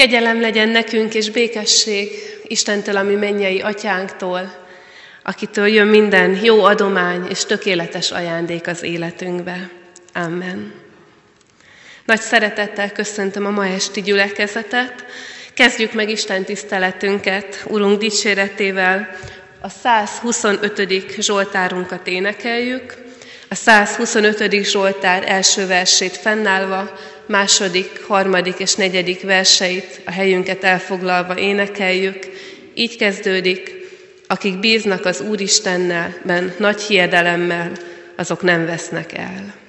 Kegyelem legyen nekünk és békesség Istentől, ami mennyei atyánktól, akitől jön minden jó adomány és tökéletes ajándék az életünkbe. Amen. Nagy szeretettel köszöntöm a ma esti gyülekezetet. Kezdjük meg Isten tiszteletünket Urunk dicséretével. A 125. Zsoltárunkat énekeljük. A 125. Zsoltár első versét fennállva, második, harmadik és negyedik verseit a helyünket elfoglalva énekeljük. Így kezdődik, akik bíznak az Úristennel, nagy hiedelemmel, azok nem vesznek el.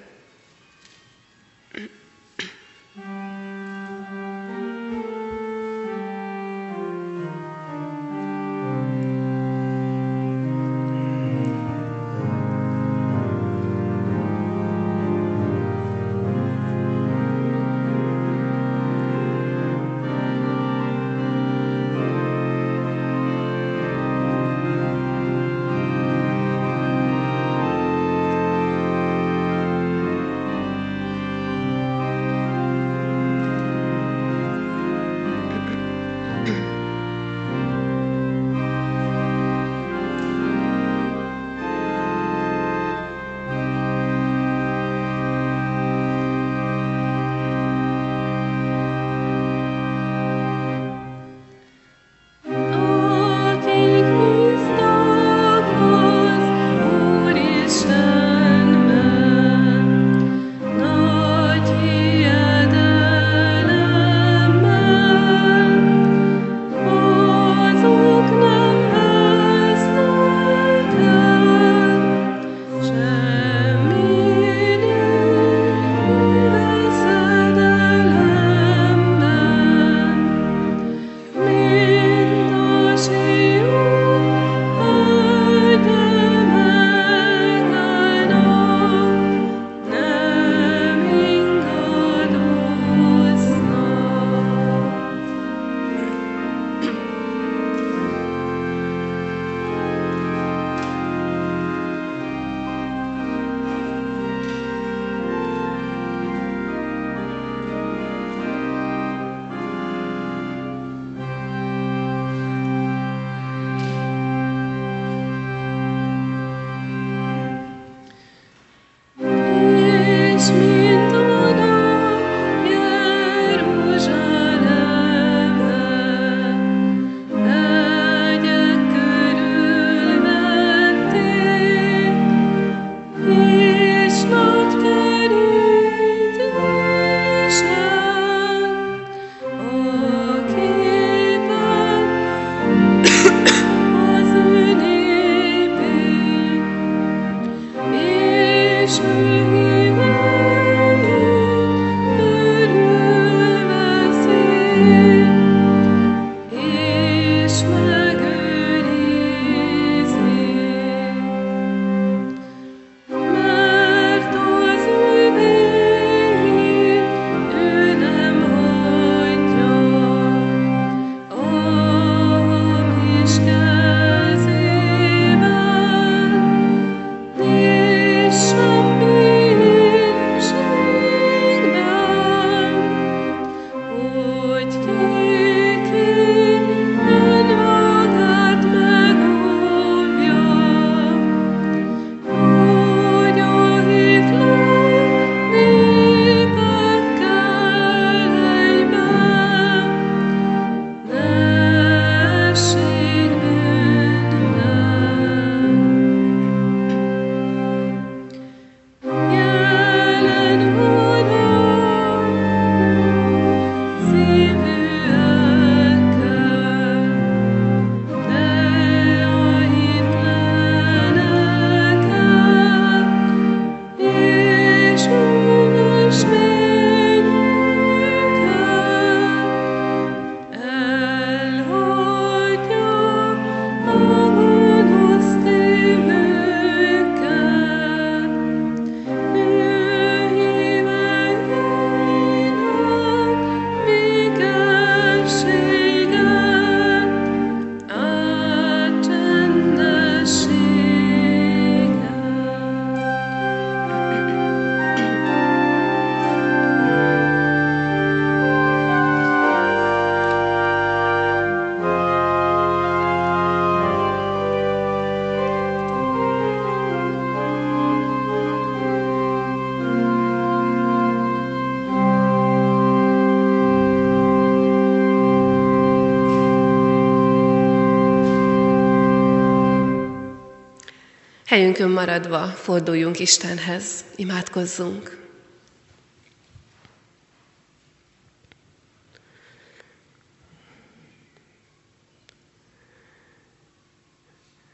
Helyünkön maradva forduljunk Istenhez, imádkozzunk.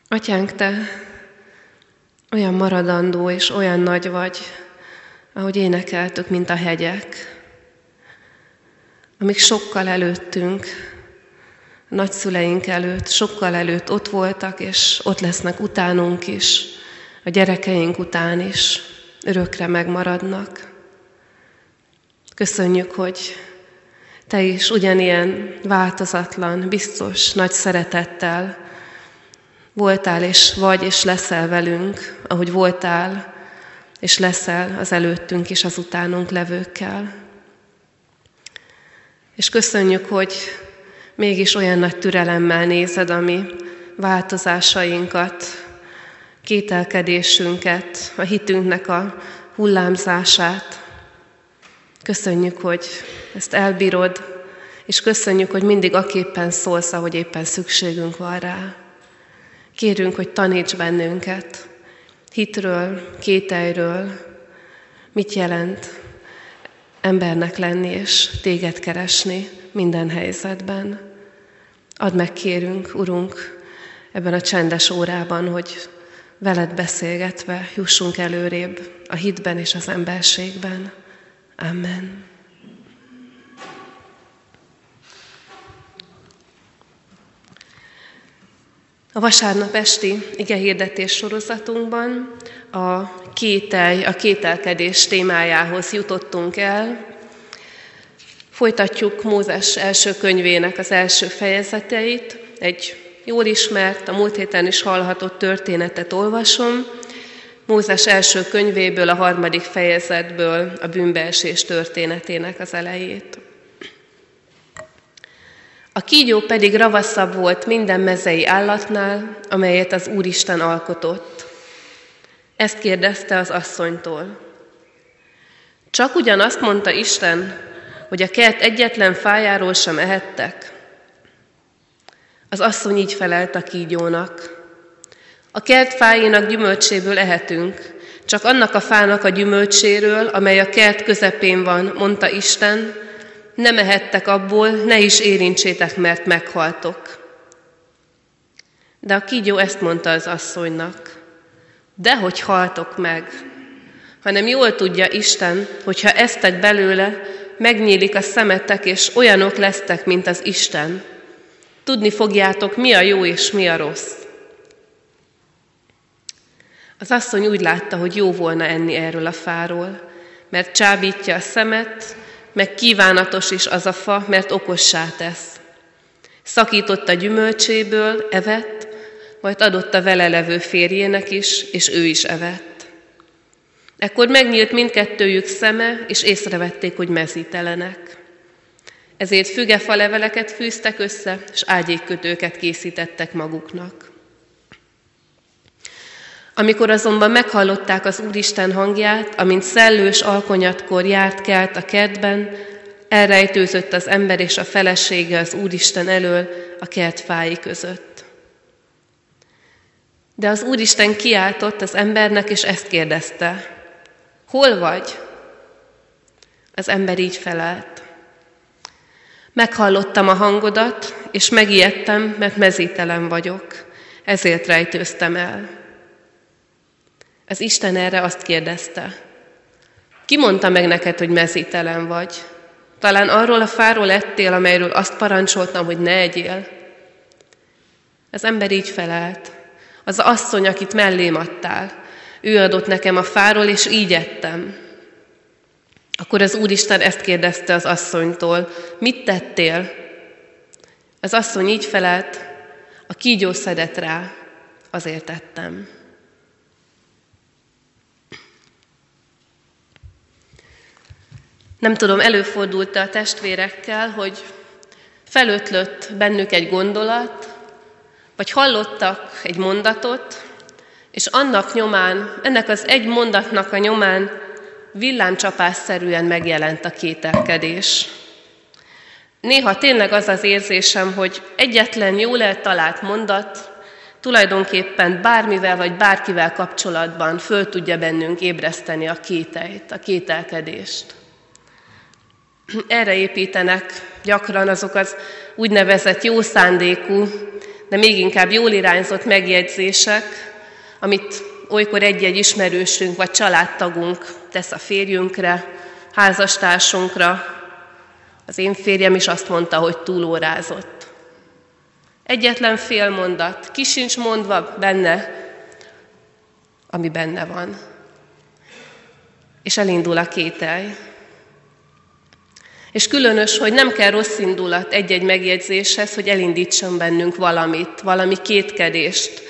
Atyánk, Te olyan maradandó és olyan nagy vagy, ahogy énekeltük, mint a hegyek, amik sokkal előttünk, nagyszüleink előtt, sokkal előtt ott voltak, és ott lesznek utánunk is, a gyerekeink után is, örökre megmaradnak. Köszönjük, hogy Te is ugyanilyen változatlan, biztos, nagy szeretettel voltál és vagy és leszel velünk, ahogy voltál és leszel az előttünk és az utánunk levőkkel. És köszönjük, hogy mégis olyan nagy türelemmel nézed a mi változásainkat, kételkedésünket, a hitünknek a hullámzását. Köszönjük, hogy ezt elbírod, és köszönjük, hogy mindig aképpen szólsz, ahogy éppen szükségünk van rá. Kérünk, hogy taníts bennünket hitről, kételyről, mit jelent embernek lenni és téged keresni minden helyzetben. Add meg, kérünk, Urunk, ebben a csendes órában, hogy veled beszélgetve jussunk előrébb a hitben és az emberségben. Amen. A vasárnap esti igehirdetés sorozatunkban a kételj, a kételkedés témájához jutottunk el. Folytatjuk Mózes első könyvének az első fejezeteit. Egy jól ismert, a múlt héten is hallhatott történetet olvasom. Mózes első könyvéből, a harmadik fejezetből a bűnbeesés történetének az elejét. A kígyó pedig ravaszabb volt minden mezei állatnál, amelyet az Úristen alkotott. Ezt kérdezte az asszonytól. Csak ugyan azt mondta Isten, hogy a kert egyetlen fájáról sem ehettek. Az asszony így felelt a kígyónak. A kert fáinak gyümölcséből ehetünk, csak annak a fának a gyümölcséről, amely a kert közepén van, mondta Isten, nem ehettek abból, ne is érintsétek, mert meghaltok. De a kígyó ezt mondta az asszonynak, dehogy haltok meg, hanem jól tudja Isten, hogyha eztek belőle, megnyílik a szemetek, és olyanok lesztek, mint az Isten. Tudni fogjátok, mi a jó és mi a rossz. Az asszony úgy látta, hogy jó volna enni erről a fáról, mert csábítja a szemet, meg kívánatos is az a fa, mert okossá tesz. Szakított a gyümölcséből, evett, majd adott a vele levő férjének is, és ő is evett. Ekkor megnyílt mindkettőjük szeme, és észrevették, hogy mezítelenek. Ezért fügefa leveleket fűztek össze, és ágyékkötőket készítettek maguknak. Amikor azonban meghallották az Úristen hangját, amint szellős alkonyatkor járt kelt a kertben, elrejtőzött az ember és a felesége az Úristen elől a kert fái között. De az Úristen kiáltott az embernek, és ezt kérdezte, hol vagy? Az ember így felelt. Meghallottam a hangodat, és megijedtem, mert mezítelen vagyok, ezért rejtőztem el. Az Isten erre azt kérdezte, ki mondta meg neked, hogy mezítelen vagy? Talán arról a fáról ettél, amelyről azt parancsoltam, hogy ne egyél? Az ember így felelt. Az asszony, akit mellém adtál, ő adott nekem a fáról, és így ettem. Akkor az Úristen ezt kérdezte az asszonytól, mit tettél? Az asszony így felelt, a kígyó szedett rá, azért tettem. Nem tudom, előfordult a testvérekkel, hogy felötlött bennük egy gondolat, vagy hallottak egy mondatot, és annak nyomán, ennek az egy mondatnak a nyomán villámcsapásszerűen megjelent a kételkedés. Néha tényleg az az érzésem, hogy egyetlen jól eltalált mondat tulajdonképpen bármivel vagy bárkivel kapcsolatban föl tudja bennünk ébreszteni a kételyt, a kételkedést. Erre építenek gyakran azok az úgynevezett jó szándékú, de még inkább jól irányzott megjegyzések, amit olykor egy-egy ismerősünk vagy családtagunk tesz a férjünkre, házastársunkra. Az én férjem is azt mondta, hogy túlórázott. Egyetlen fél mondat, ki sincs mondva benne, ami benne van. És elindul a kételj. És különös, hogy nem kell rossz indulat egy-egy megjegyzéshez, hogy elindítson bennünk valamit, valami kétkedést.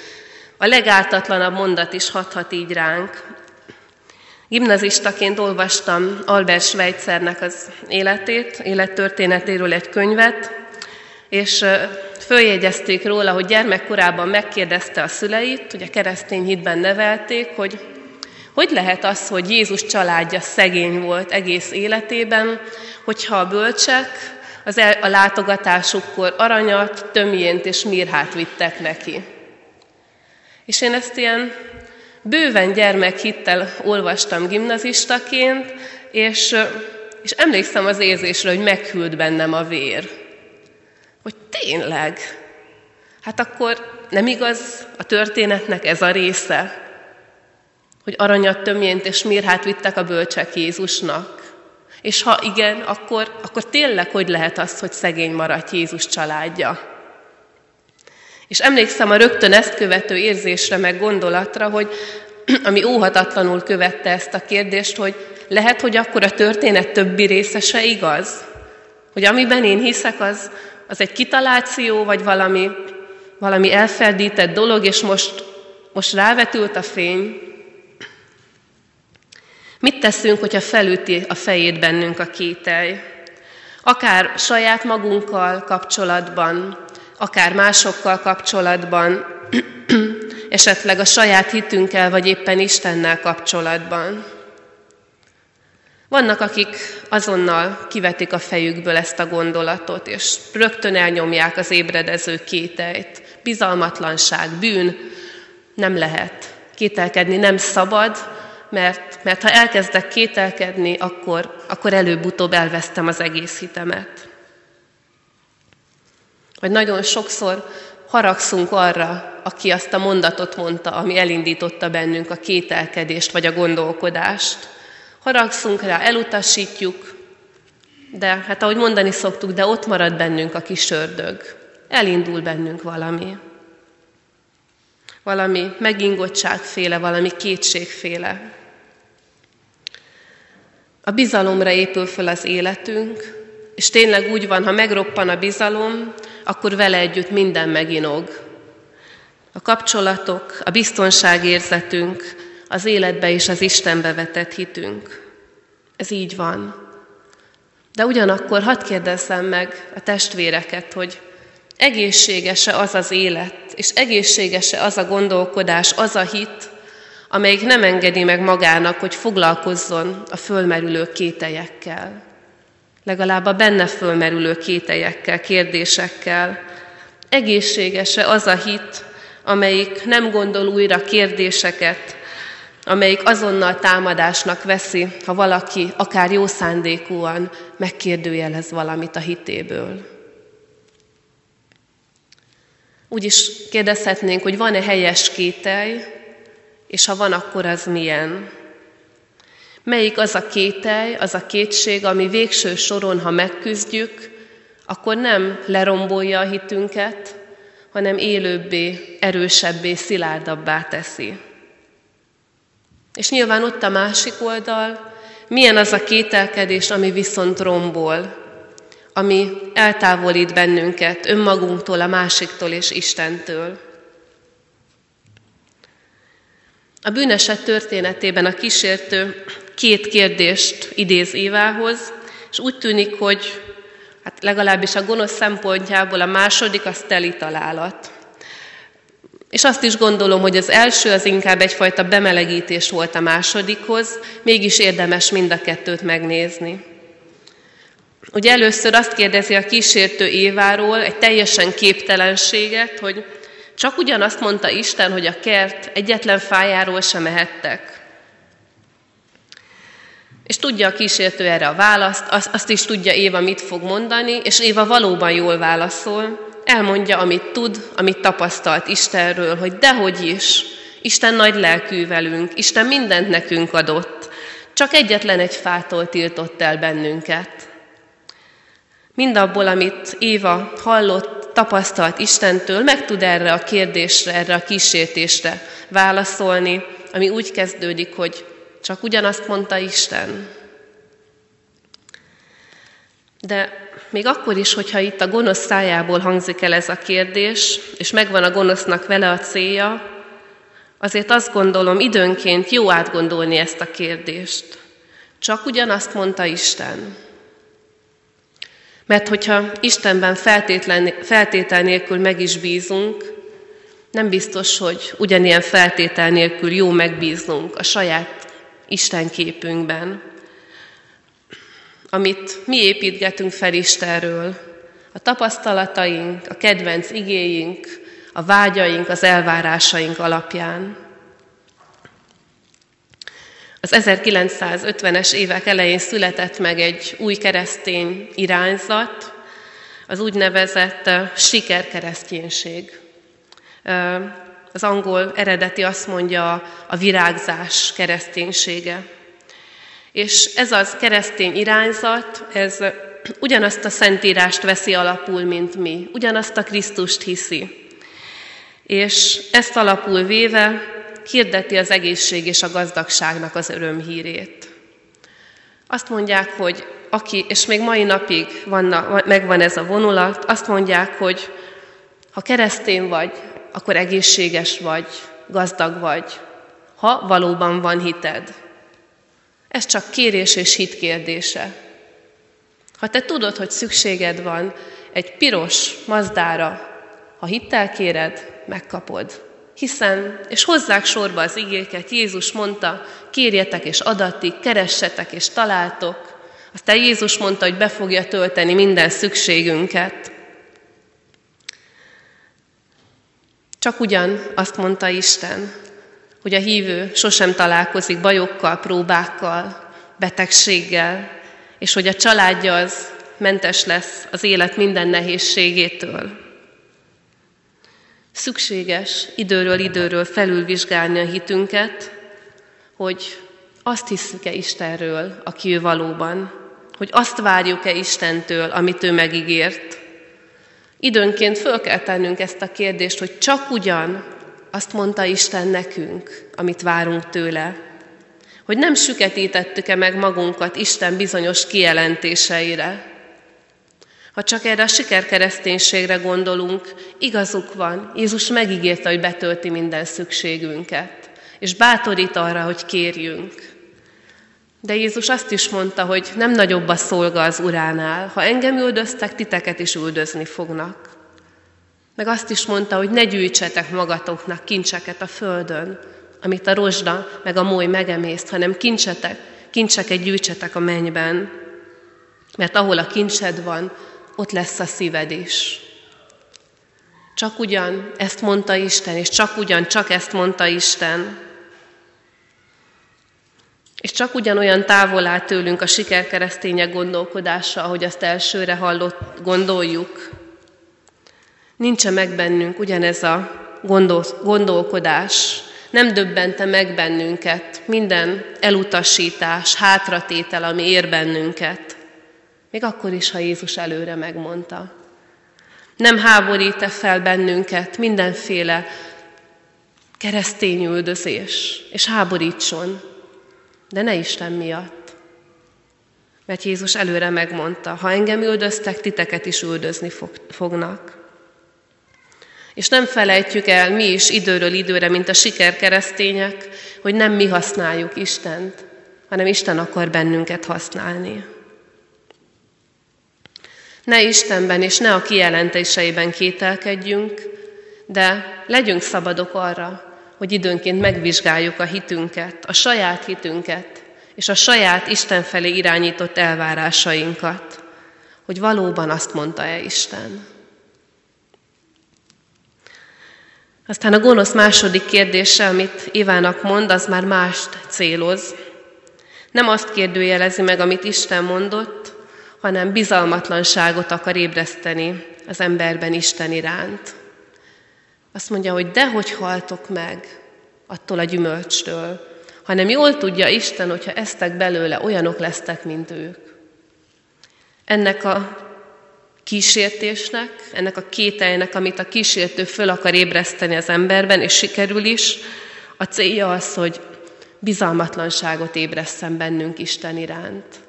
A legáltatlanabb mondat is hathat így ránk. Gimnazistaként olvastam Albert Schweitzernek az életét, élettörténetéről egy könyvet, és följegyezték róla, hogy gyermekkorában megkérdezte a szüleit, ugye keresztény hitben nevelték, hogy hogy lehet az, hogy Jézus családja szegény volt egész életében, hogyha a bölcsek az el, a látogatásukkor aranyat, tömjént és mirhát vittek neki. És én ezt ilyen bőven gyermekhittel olvastam gimnazistaként, és, és emlékszem az érzésre, hogy meghűlt bennem a vér. Hogy tényleg, hát akkor nem igaz a történetnek ez a része, hogy aranyat, tömjént és mirhát vittek a bölcsek Jézusnak. És ha igen, akkor, akkor tényleg hogy lehet az, hogy szegény maradt Jézus családja? És emlékszem a rögtön ezt követő érzésre, meg gondolatra, hogy ami óhatatlanul követte ezt a kérdést, hogy lehet, hogy akkor a történet többi része se igaz? Hogy amiben én hiszek, az, az egy kitaláció, vagy valami, valami elfeldített dolog, és most, most rávetült a fény, Mit teszünk, hogyha felüti a fejét bennünk a kételj? Akár saját magunkkal kapcsolatban, akár másokkal kapcsolatban, esetleg a saját hitünkkel, vagy éppen Istennel kapcsolatban. Vannak, akik azonnal kivetik a fejükből ezt a gondolatot, és rögtön elnyomják az ébredező kételyt. Bizalmatlanság, bűn nem lehet. Kételkedni nem szabad, mert, mert ha elkezdek kételkedni, akkor, akkor előbb-utóbb elvesztem az egész hitemet. Vagy nagyon sokszor haragszunk arra, aki azt a mondatot mondta, ami elindította bennünk a kételkedést vagy a gondolkodást. Haragszunk rá, elutasítjuk, de hát ahogy mondani szoktuk, de ott marad bennünk a kis ördög. Elindul bennünk valami. Valami megingottságféle, valami kétségféle. A bizalomra épül föl az életünk, és tényleg úgy van, ha megroppan a bizalom, akkor vele együtt minden meginog. A kapcsolatok, a biztonságérzetünk, az életbe és az Istenbe vetett hitünk. Ez így van. De ugyanakkor hadd kérdezzem meg a testvéreket, hogy egészséges-e az az élet, és egészséges-e az a gondolkodás, az a hit, amelyik nem engedi meg magának, hogy foglalkozzon a fölmerülő kételyekkel. Legalább a benne fölmerülő kételyekkel, kérdésekkel. Egészséges-e az a hit, amelyik nem gondol újra kérdéseket, amelyik azonnal támadásnak veszi, ha valaki akár jó szándékúan megkérdőjelez valamit a hitéből. Úgy is kérdezhetnénk, hogy van-e helyes kételj, és ha van, akkor az milyen? Melyik az a kételj, az a kétség, ami végső soron, ha megküzdjük, akkor nem lerombolja a hitünket, hanem élőbbé, erősebbé, szilárdabbá teszi. És nyilván ott a másik oldal, milyen az a kételkedés, ami viszont rombol, ami eltávolít bennünket önmagunktól, a másiktól és Istentől. A bűneset történetében a kísértő két kérdést idéz Évához, és úgy tűnik, hogy hát legalábbis a gonosz szempontjából a második az teli találat. És azt is gondolom, hogy az első az inkább egyfajta bemelegítés volt a másodikhoz, mégis érdemes mind a kettőt megnézni. Ugye először azt kérdezi a kísértő Éváról, egy teljesen képtelenséget, hogy Csak ugyanazt mondta Isten, hogy a kert egyetlen fájáról sem mehettek. És tudja a kísértő erre a választ, azt is tudja Éva mit fog mondani, és Éva valóban jól válaszol, elmondja, amit tud, amit tapasztalt Istenről, hogy dehogy is, Isten nagy lelkű velünk, Isten mindent nekünk adott, csak egyetlen egy fától tiltott el bennünket. Mindabból, amit Éva hallott, tapasztalt Istentől, meg tud erre a kérdésre, erre a kísértésre válaszolni, ami úgy kezdődik, hogy csak ugyanazt mondta Isten. De még akkor is, hogyha itt a gonosz szájából hangzik el ez a kérdés, és megvan a gonosznak vele a célja, azért azt gondolom, időnként jó átgondolni ezt a kérdést. Csak ugyanazt mondta Isten. Mert hogyha Istenben feltétel nélkül meg is bízunk, nem biztos, hogy ugyanilyen feltétel nélkül jó megbíznunk a saját Isten képünkben, amit mi építgetünk fel Istenről, a tapasztalataink, a kedvenc igéink, a vágyaink, az elvárásaink alapján. Az 1950-es évek elején született meg egy új keresztény irányzat, az úgynevezett sikerkereszténység. Az angol eredeti azt mondja a virágzás kereszténysége. És ez az keresztény irányzat, ez ugyanazt a szentírást veszi alapul, mint mi, ugyanazt a Krisztust hiszi. És ezt alapul véve hirdeti az egészség és a gazdagságnak az örömhírét. Azt mondják, hogy aki, és még mai napig vanna, megvan ez a vonulat, azt mondják, hogy ha keresztén vagy, akkor egészséges vagy, gazdag vagy, ha valóban van hited. Ez csak kérés és hit kérdése. Ha te tudod, hogy szükséged van egy piros mazdára, ha hittel kéred, megkapod. Hiszen, és hozzák sorba az igéket, Jézus mondta, kérjetek és adatik, keressetek és találtok. Aztán Jézus mondta, hogy be fogja tölteni minden szükségünket. Csak ugyan azt mondta Isten, hogy a hívő sosem találkozik bajokkal, próbákkal, betegséggel, és hogy a családja az mentes lesz az élet minden nehézségétől. Szükséges időről időről felülvizsgálni a hitünket, hogy azt hiszük-e Istenről, aki ő valóban, hogy azt várjuk-e Istentől, amit ő megígért. Időnként föl kell tennünk ezt a kérdést, hogy csak ugyan azt mondta Isten nekünk, amit várunk tőle, hogy nem süketítettük-e meg magunkat Isten bizonyos kijelentéseire. Ha csak erre a sikerkereszténységre gondolunk, igazuk van, Jézus megígérte, hogy betölti minden szükségünket, és bátorít arra, hogy kérjünk. De Jézus azt is mondta, hogy nem nagyobb a szolga az uránál, ha engem üldöztek, titeket is üldözni fognak. Meg azt is mondta, hogy ne gyűjtsetek magatoknak kincseket a földön, amit a rozsda meg a moly megemészt, hanem kincsetek, kincseket gyűjtsetek a mennyben. Mert ahol a kincsed van, ott lesz a szíved is. Csak ugyan ezt mondta Isten, és csak ugyan csak ezt mondta Isten. És csak ugyanolyan távol áll tőlünk a sikerkeresztények gondolkodása, ahogy azt elsőre hallott, gondoljuk. Nincs meg bennünk ugyanez a gondol, gondolkodás, nem döbbente meg bennünket minden elutasítás, hátratétel, ami ér bennünket. Még akkor is, ha Jézus előre megmondta. Nem háborít-e fel bennünket mindenféle keresztény üldözés, és háborítson, de ne Isten miatt. Mert Jézus előre megmondta, ha engem üldöztek, titeket is üldözni fognak. És nem felejtjük el mi is időről időre, mint a sikerkeresztények, hogy nem mi használjuk Istent, hanem Isten akar bennünket használni. Ne Istenben és ne a kijelentéseiben kételkedjünk, de legyünk szabadok arra, hogy időnként megvizsgáljuk a hitünket, a saját hitünket, és a saját Isten felé irányított elvárásainkat, hogy valóban azt mondta-e Isten. Aztán a gonosz második kérdése, amit Ivának mond, az már mást céloz. Nem azt kérdőjelezi meg, amit Isten mondott, hanem bizalmatlanságot akar ébreszteni az emberben Isten iránt. Azt mondja, hogy dehogy haltok meg attól a gyümölcstől, hanem jól tudja Isten, hogyha eztek belőle, olyanok lesztek, mint ők. Ennek a kísértésnek, ennek a kételjnek, amit a kísértő föl akar ébreszteni az emberben, és sikerül is, a célja az, hogy bizalmatlanságot ébreszem bennünk Isten iránt.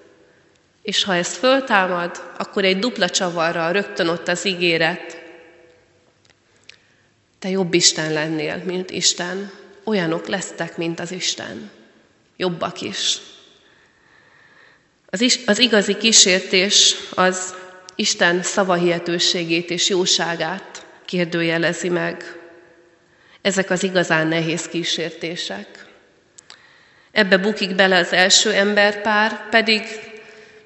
És ha ez föltámad, akkor egy dupla csavarral rögtön ott az ígéret, te jobb Isten lennél, mint Isten. Olyanok lesztek, mint az Isten. Jobbak is. Az, is, az igazi kísértés az Isten szavahihetőségét és jóságát kérdőjelezi meg. Ezek az igazán nehéz kísértések. Ebbe bukik bele az első emberpár, pedig,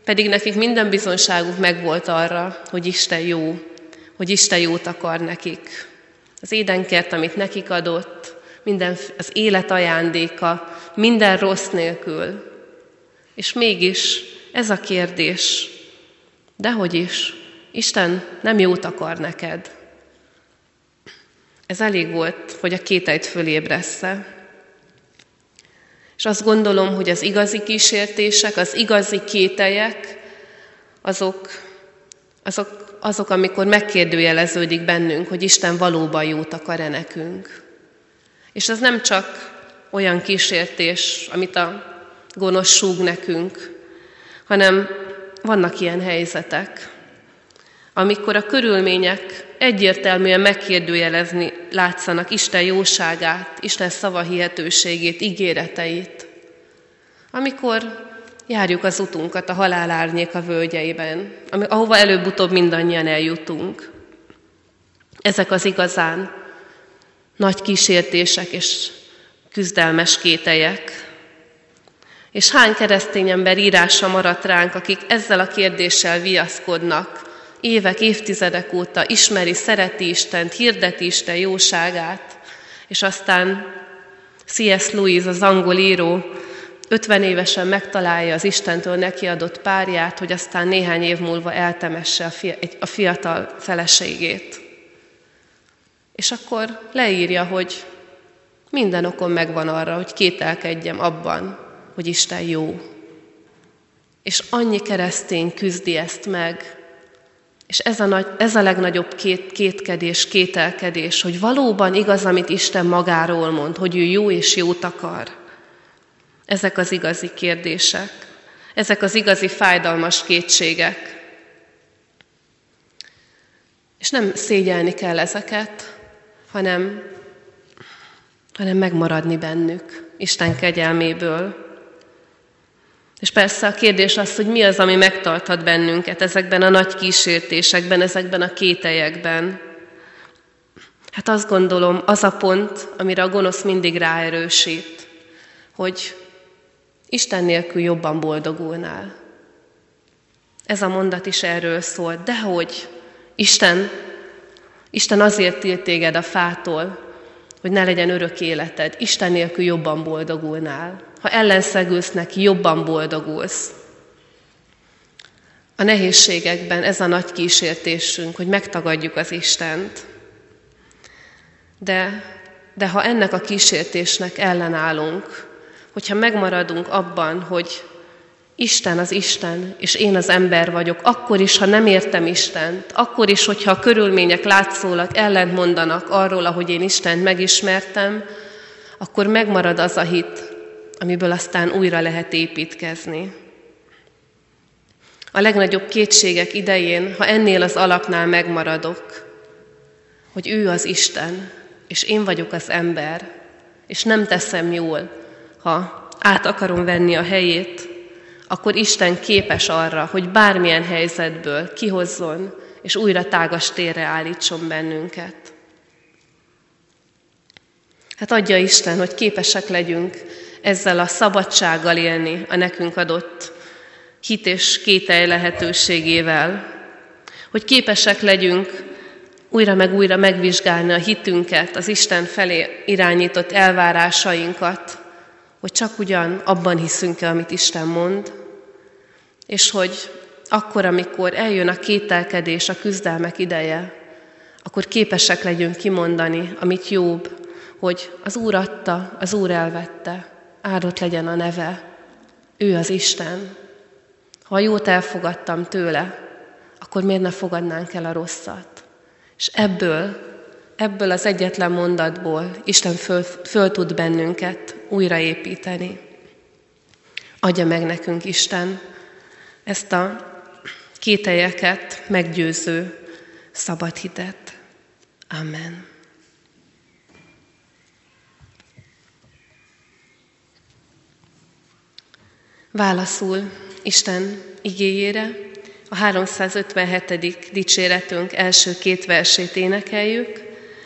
pedig nekik minden bizonságuk megvolt arra, hogy Isten jó, hogy Isten jót akar nekik. Az édenkert, amit nekik adott, minden, az élet ajándéka, minden rossz nélkül. És mégis ez a kérdés, dehogy is, Isten nem jót akar neked. Ez elég volt, hogy a kételyt fölébressze. És azt gondolom, hogy az igazi kísértések, az igazi kételyek, azok, azok, azok, amikor megkérdőjeleződik bennünk, hogy Isten valóban jót akar-e nekünk. És ez nem csak olyan kísértés, amit a gonosz súg nekünk, hanem vannak ilyen helyzetek, amikor a körülmények egyértelműen megkérdőjelezni látszanak Isten jóságát, Isten szavahihetőségét, ígéreteit. Amikor járjuk az utunkat a halál árnyéka völgyeiben, ahova előbb-utóbb mindannyian eljutunk. Ezek az igazán nagy kísértések és küzdelmes kételyek. És hány keresztény ember írása maradt ránk, akik ezzel a kérdéssel viaszkodnak, évek, évtizedek óta ismeri, szereti Istent, hirdeti Isten jóságát, és aztán C.S. Lewis, az angol író, 50 évesen megtalálja az Istentől neki adott párját, hogy aztán néhány év múlva eltemesse a fiatal feleségét. És akkor leírja, hogy minden okom megvan arra, hogy kételkedjem abban, hogy Isten jó. És annyi keresztény küzdi ezt meg, és ez a, nagy, ez a legnagyobb két, kétkedés, kételkedés, hogy valóban igaz, amit Isten magáról mond, hogy ő jó és jót akar. Ezek az igazi kérdések, ezek az igazi fájdalmas kétségek. És nem szégyelni kell ezeket, hanem, hanem megmaradni bennük, Isten kegyelméből. És persze a kérdés az, hogy mi az, ami megtarthat bennünket ezekben a nagy kísértésekben, ezekben a kételyekben. Hát azt gondolom, az a pont, amire a gonosz mindig ráerősít, hogy Isten nélkül jobban boldogulnál. Ez a mondat is erről szól. De hogy Isten, Isten azért tilt téged a fától, hogy ne legyen örök életed. Isten nélkül jobban boldogulnál. Ha ellenszegülsz neki, jobban boldogulsz. A nehézségekben ez a nagy kísértésünk, hogy megtagadjuk az Istent. De, de ha ennek a kísértésnek ellenállunk, hogyha megmaradunk abban, hogy Isten az Isten, és én az ember vagyok, akkor is, ha nem értem Istent, akkor is, hogyha a körülmények látszólag ellent mondanak arról, ahogy én Istent megismertem, akkor megmarad az a hit, amiből aztán újra lehet építkezni. A legnagyobb kétségek idején, ha ennél az alapnál megmaradok, hogy ő az Isten, és én vagyok az ember, és nem teszem jól, ha át akarom venni a helyét, akkor Isten képes arra, hogy bármilyen helyzetből kihozzon, és újra tágas térre állítson bennünket. Hát adja Isten, hogy képesek legyünk ezzel a szabadsággal élni a nekünk adott hit és kételj lehetőségével, hogy képesek legyünk újra meg újra megvizsgálni a hitünket, az Isten felé irányított elvárásainkat, hogy csak ugyan abban hiszünk-e, amit Isten mond, és hogy akkor, amikor eljön a kételkedés, a küzdelmek ideje, akkor képesek legyünk kimondani, amit jobb, hogy az Úr adta, az Úr elvette, áldott legyen a neve, ő az Isten. Ha a jót elfogadtam tőle, akkor miért ne fogadnánk el a rosszat? És ebből, ebből az egyetlen mondatból Isten föl, föl tud bennünket újraépíteni. Adja meg nekünk Isten ezt a kételyeket meggyőző szabad hitet. Amen. Válaszul Isten igéjére a 357. dicséretünk első két versét énekeljük.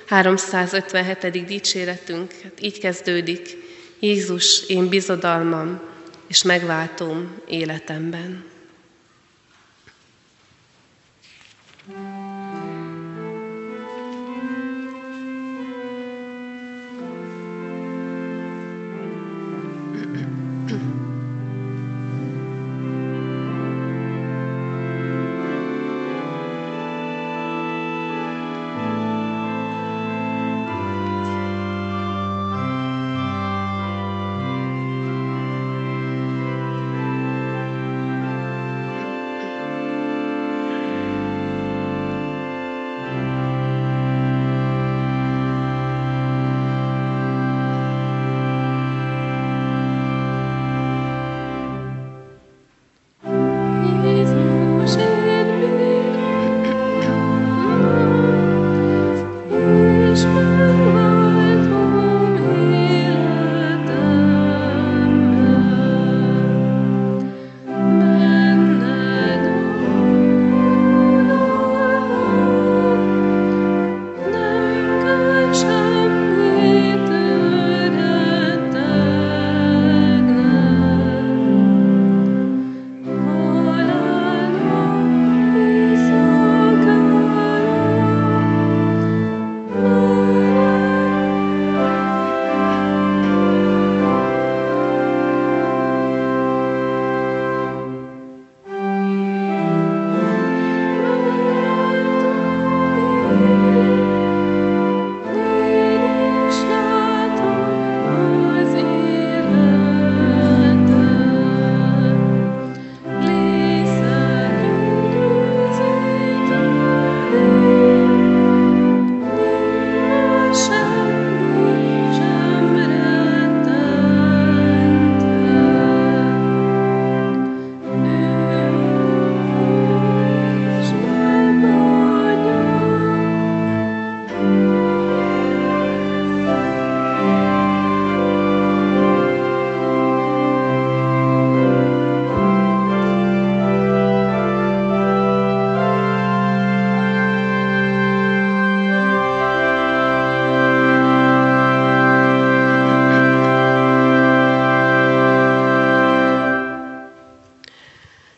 357. dicséretünk hát így kezdődik. Jézus, én bizodalmam és megváltom életemben.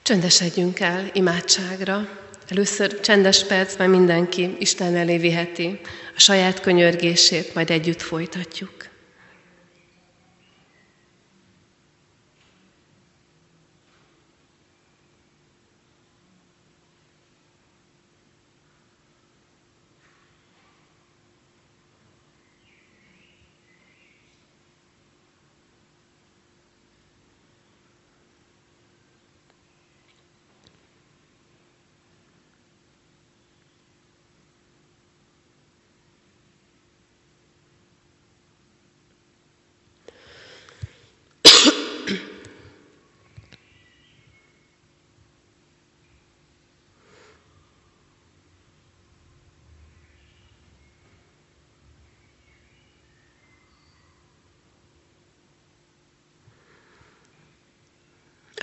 Csöndesedjünk el imádságra. Először csendes percben mindenki Isten elé viheti a saját könyörgését, majd együtt folytatjuk.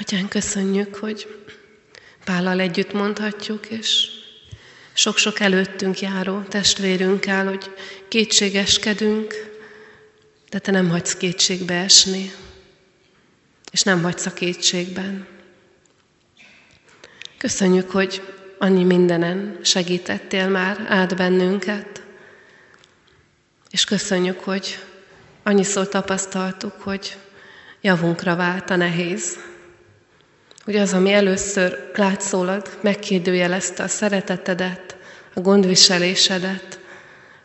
Atyán, köszönjük, hogy Pállal együtt mondhatjuk, és sok-sok előttünk járó testvérünkkel, hogy kétségeskedünk, de Te nem hagysz kétségbe esni, és nem hagysz a kétségben. Köszönjük, hogy annyi mindenen segítettél már át bennünket. És köszönjük, hogy annyiszor tapasztaltuk, hogy javunkra vált a nehéz. Hogy az, ami először látszólag megkérdőjelezte a szeretetedet, a gondviselésedet,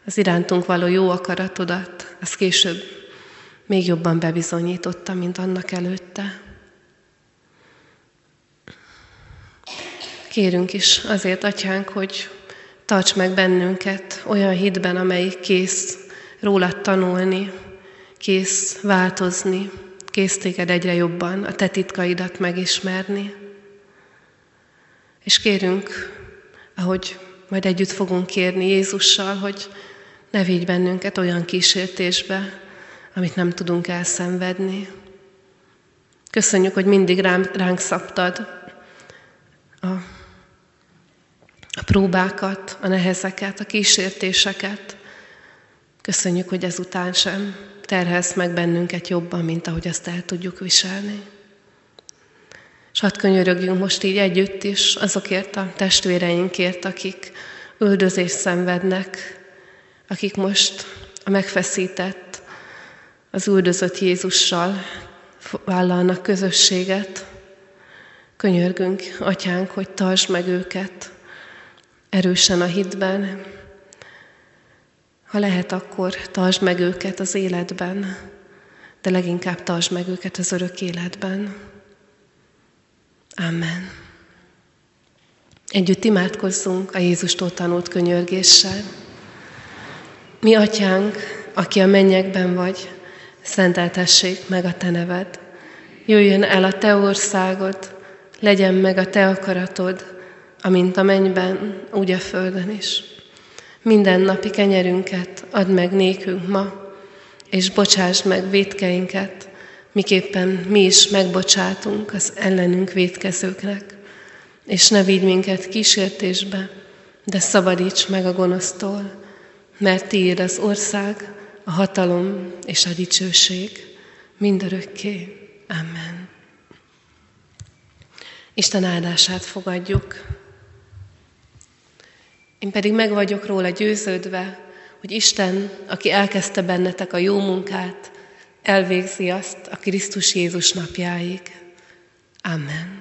az irántunk való jó akaratodat, az később még jobban bebizonyította, mint annak előtte. Kérünk is azért, Atyánk, hogy tarts meg bennünket olyan hitben, amely kész rólad tanulni, kész változni, kész téged egyre jobban a te titkaidat megismerni. És kérünk, ahogy majd együtt fogunk kérni Jézussal, hogy ne vigy bennünket olyan kísértésbe, amit nem tudunk elszenvedni. Köszönjük, hogy mindig ránk, ránk szabtad a, a próbákat, a nehezeket, a kísértéseket. Köszönjük, hogy ezután sem terhelsz meg bennünket jobban, mint ahogy azt el tudjuk viselni. És hadd könyörögjünk most így együtt is azokért a testvéreinkért, akik üldözést szenvednek, akik most a megfeszített, az üldözött Jézussal vállalnak közösséget. Könyörgünk, Atyánk, hogy tartsd meg őket erősen a hitben. Ha lehet, akkor tartsd meg őket az életben, de leginkább tartsd meg őket az örök életben. Amen. Együtt imádkozzunk a Jézustól tanult könyörgéssel. Mi, Atyánk, aki a mennyekben vagy, szenteltessék meg a Te neved. Jöjjön el a Te országod, legyen meg a Te akaratod, amint a mennyben, úgy a földön is. Minden napi kenyerünket add meg nékünk ma, és bocsáss meg védkeinket, miképpen mi is megbocsátunk az ellenünk védkezőknek. És ne vigy minket kísértésbe, de szabadíts meg a gonosztól, mert tiéd az ország, a hatalom és a dicsőség mindörökké. Amen. Isten áldását fogadjuk. Én pedig meg vagyok róla győződve, hogy Isten, aki elkezdte bennetek a jó munkát, elvégzi azt a Krisztus Jézus napjáig. Amen.